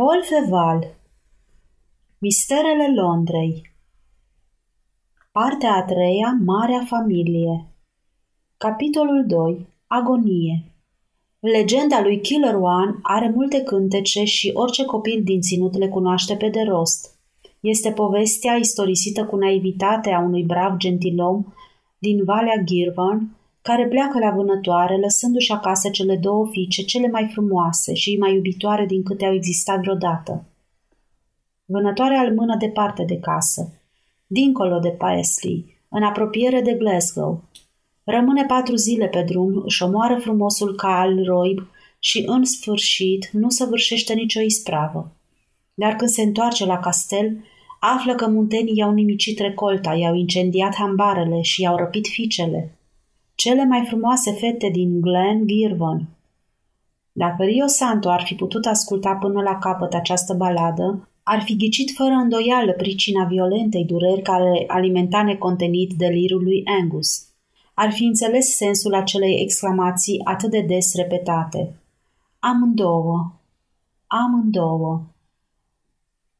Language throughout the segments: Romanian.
Paul Feval Misterele Londrei Partea a treia, Marea Familie Capitolul 2. Agonie Legenda lui Killer One are multe cântece și orice copil din ținut le cunoaște pe de rost. Este povestea istorisită cu naivitate a unui brav gentilom din Valea Girvan, care pleacă la vânătoare, lăsându-și acasă cele două fiice cele mai frumoase și mai iubitoare din câte au existat vreodată. Vânătoarea îl mână departe de casă, dincolo de Paisley, în apropiere de Glasgow. Rămâne patru zile pe drum, își omoară frumosul cal roib și, în sfârșit, nu săvârșește nicio ispravă. Dar când se întoarce la castel, află că muntenii i-au nimicit recolta, i-au incendiat hambarele și i-au răpit fiicele. Cele mai frumoase fete din Glen Girvan. Dacă Rio Santo ar fi putut asculta până la capăt această baladă, ar fi ghicit fără îndoială pricina violentei dureri care alimenta necontenit delirul lui Angus. Ar fi înțeles sensul acelei exclamații atât de des repetate. Amândouă, amândouă.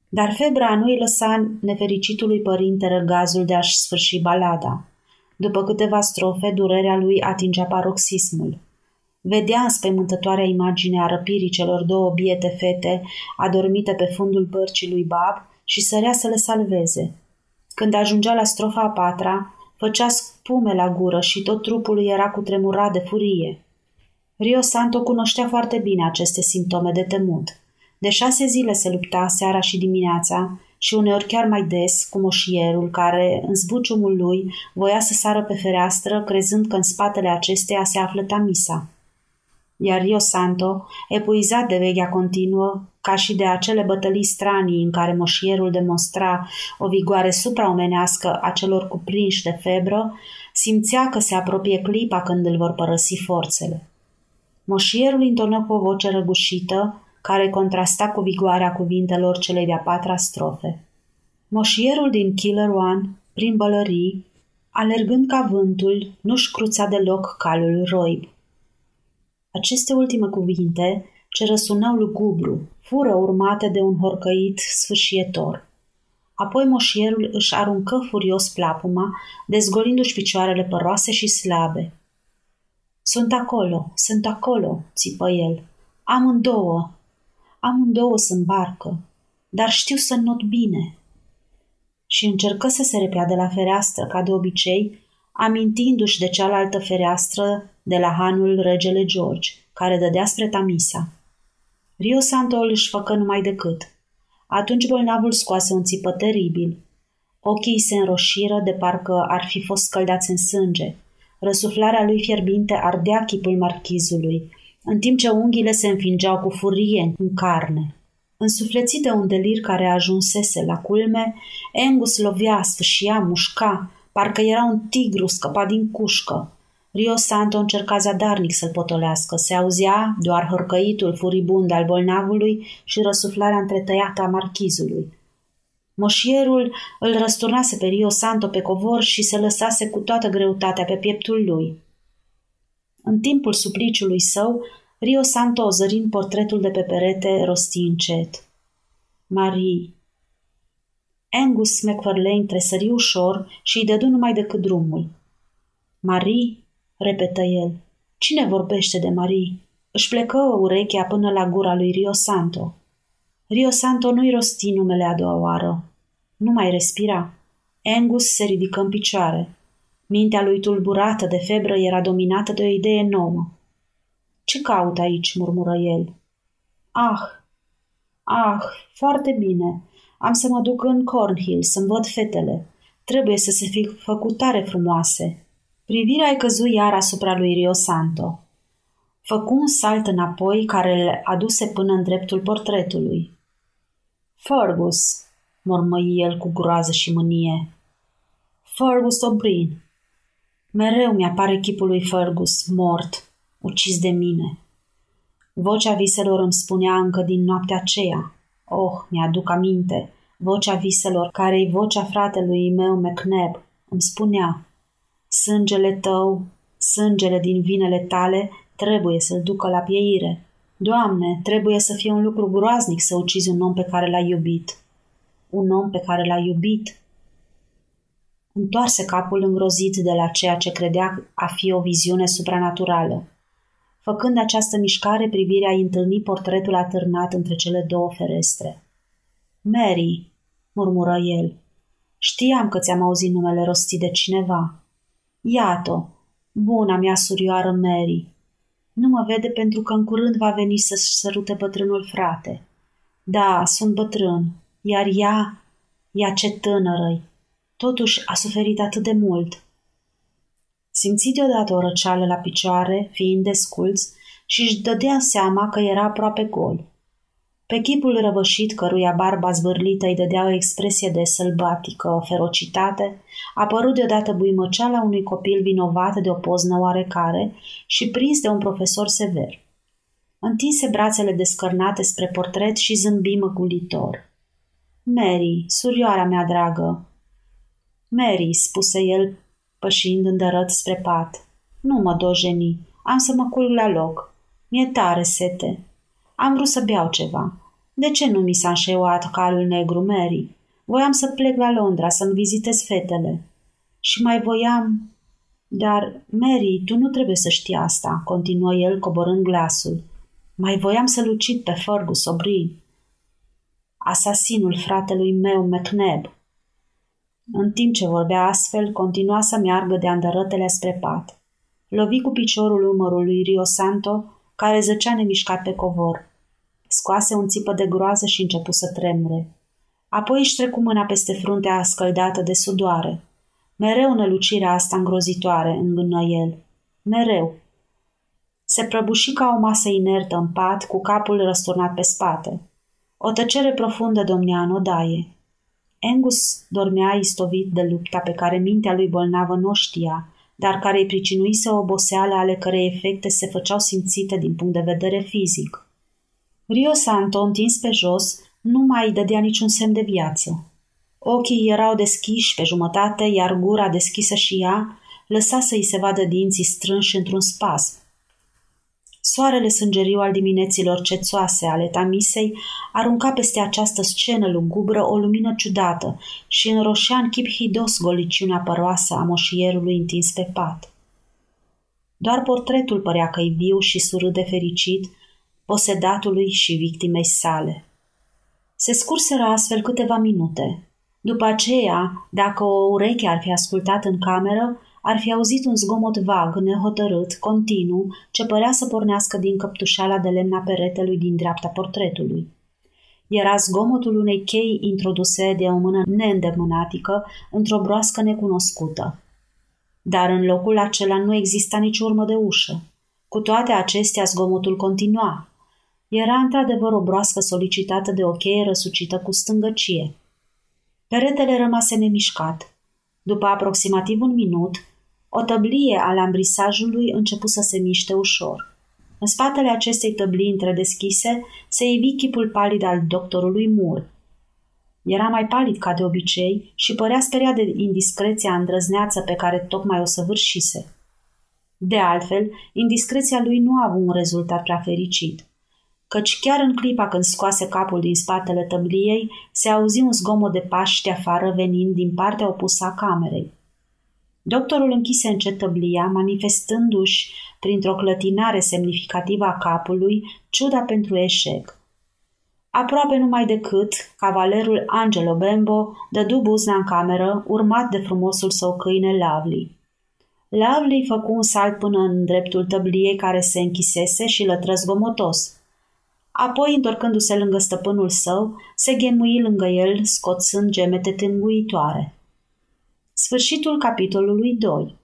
Dar febra nu îi lăsa nefericitului părinte răgazul de a-și sfârși balada. După câteva strofe, durerea lui atingea paroxismul. Vedea înspăimântătoarea imagine a răpirii celor două biete fete adormite pe fundul bărcii lui Bab și sărea să le salveze. Când ajungea la strofa a patra, făcea spume la gură și tot trupul lui era cutremurat de furie. Rio Santo cunoștea foarte bine aceste simptome de temut. De șase zile se lupta seara și dimineața și uneori chiar mai des cu moșierul care, în zbuciumul lui, voia să sară pe fereastră, crezând că în spatele acesteia se află Tamisa iar Rio Santo, epuizat de vechea continuă, ca și de acele bătălii stranii în care moșierul demonstra o vigoare supraomenească a celor cuprinși de febră, simțea că se apropie clipa când îl vor părăsi forțele. Moșierul intonă cu o voce răgușită, care contrasta cu vigoarea cuvintelor celei de-a patra strofe. Moșierul din Killer One, prin bălării, alergând ca vântul, nu-și cruța deloc calul roib. Aceste ultime cuvinte, ce răsunau lugubru, fură urmate de un horcăit sfâșietor. Apoi moșierul își aruncă furios plapuma, dezgolindu-și picioarele păroase și slabe. Sunt acolo, sunt acolo, țipă el. Amândouă, amândouă sunt barcă, dar știu să not bine. Și încercă să se repea de la fereastră, ca de obicei, amintindu-și de cealaltă fereastră de la hanul regele George, care dădea spre Tamisa. Rio Santo își făcă numai decât. Atunci bolnavul scoase un țipă teribil. Ochii se înroșiră de parcă ar fi fost scăldați în sânge. Răsuflarea lui fierbinte ardea chipul marchizului, în timp ce unghiile se înfingeau cu furie în carne. Însuflețit de un delir care ajunsese la culme, Angus lovea, sfâșia, mușca, parcă era un tigru scăpat din cușcă. Rio Santo încerca zadarnic să-l potolească. Se auzea doar hărcăitul furibund al bolnavului și răsuflarea întretăiată a marchizului. Moșierul îl răsturnase pe Rio Santo pe covor și se lăsase cu toată greutatea pe pieptul lui. În timpul supliciului său, Rio Santo, zărind portretul de pe perete, rosti încet. Marie. Angus McFarlane tresări ușor și îi dădu numai decât drumul. Marie, repetă el. Cine vorbește de Marie? Își plecă urechea până la gura lui Rio Santo. Rio Santo nu-i rosti numele a doua oară. Nu mai respira. Angus se ridică în picioare. Mintea lui tulburată de febră era dominată de o idee nouă. Ce caut aici?" murmură el. Ah, ah, foarte bine. Am să mă duc în Cornhill să-mi văd fetele. Trebuie să se fi făcut tare frumoase. Privirea ai căzut iar asupra lui Rio Santo. Făcu un salt înapoi care îl aduse până în dreptul portretului. Fergus, mormăi el cu groază și mânie. Fergus O'Brien. Mereu mi-apare chipul lui Fergus, mort, ucis de mine. Vocea viselor îmi spunea încă din noaptea aceea. Oh, mi-aduc aminte. Vocea viselor, care-i vocea fratelui meu McNab, îmi spunea Sângele tău, sângele din vinele tale, trebuie să-l ducă la pieire. Doamne, trebuie să fie un lucru groaznic să ucizi un om pe care l-ai iubit. Un om pe care l-ai iubit. Întoarse capul îngrozit de la ceea ce credea a fi o viziune supranaturală. Făcând această mișcare, privirea îi întâlni portretul atârnat între cele două ferestre. Mary, murmură el, știam că ți-am auzit numele rostit de cineva. Iată, buna mea surioară Mary. Nu mă vede pentru că în curând va veni să-și sărute bătrânul frate. Da, sunt bătrân, iar ea, ea ce tânără Totuși a suferit atât de mult. Simți deodată o răceală la picioare, fiind desculț, și își dădea seama că era aproape gol. Pe chipul răvășit, căruia barba zvârlită îi dădea o expresie de sălbatică ferocitate, a apărut deodată buimăceala unui copil vinovat de o poznă oarecare și prins de un profesor sever. Întinse brațele descărnate spre portret și zâmbi măgulitor. Mary, surioara mea dragă. Mary, spuse el, pășind îndărăt spre pat. Nu mă dojeni, am să mă culc la loc. Mi-e tare sete. Am vrut să beau ceva. De ce nu mi s-a înșeuat calul negru, Mary? Voiam să plec la Londra, să-mi vizitez fetele. Și mai voiam... Dar, Mary, tu nu trebuie să știi asta, continuă el coborând glasul. Mai voiam să-l ucid pe Fergus O'Brien. Asasinul fratelui meu, McNab. În timp ce vorbea astfel, continua să meargă de andărătele spre pat. Lovi cu piciorul umărul lui Rio Santo, care zăcea nemișcat pe covor. Scoase un țipă de groază și începu să tremure. Apoi își trecu mâna peste fruntea scăldată de sudoare. Mereu nălucirea asta îngrozitoare, îngână el. Mereu. Se prăbuși ca o masă inertă în pat, cu capul răsturnat pe spate. O tăcere profundă domnea în odaie. Angus dormea istovit de lupta pe care mintea lui bolnavă nu știa, dar care îi pricinuise o oboseală ale cărei efecte se făceau simțite din punct de vedere fizic. Rio Santo, întins pe jos, nu mai dădea niciun semn de viață. Ochii erau deschiși pe jumătate, iar gura deschisă și ea lăsa să-i se vadă dinții strânși într-un spasm. Soarele sângeriu al dimineților cețoase ale tamisei arunca peste această scenă lugubră o lumină ciudată și înroșea în chip hidos goliciunea păroasă a moșierului întins pe pat. Doar portretul părea că viu și surât de fericit, posedatului și victimei sale. Se scurseră astfel câteva minute. După aceea, dacă o ureche ar fi ascultat în cameră, ar fi auzit un zgomot vag, nehotărât, continuu, ce părea să pornească din căptușala de lemn a peretelui din dreapta portretului. Era zgomotul unei chei introduse de o mână neîndemânatică într-o broască necunoscută. Dar în locul acela nu exista nici urmă de ușă. Cu toate acestea, zgomotul continua. Era într-adevăr o broască solicitată de o cheie răsucită cu stângăcie. Peretele rămase nemișcat. După aproximativ un minut, o tăblie al ambrisajului început să se miște ușor. În spatele acestei tăblii întredeschise se ivi chipul palid al doctorului Moore. Era mai palid ca de obicei și părea speriat de indiscreția îndrăzneață pe care tocmai o săvârșise. De altfel, indiscreția lui nu a avut un rezultat prea fericit, căci chiar în clipa când scoase capul din spatele tăbliei, se auzi un zgomot de pași de afară venind din partea opusă a camerei. Doctorul închise încet tăblia, manifestându-și, printr-o clătinare semnificativă a capului, ciuda pentru eșec. Aproape numai decât, cavalerul Angelo Bembo dădu buzna în cameră, urmat de frumosul său câine Lovely. Lovely făcu un salt până în dreptul tăbliei care se închisese și lătră zgomotos. Apoi, întorcându-se lângă stăpânul său, se ghenmui lângă el, scoțând gemete tânguitoare. Sfârșitul capitolului 2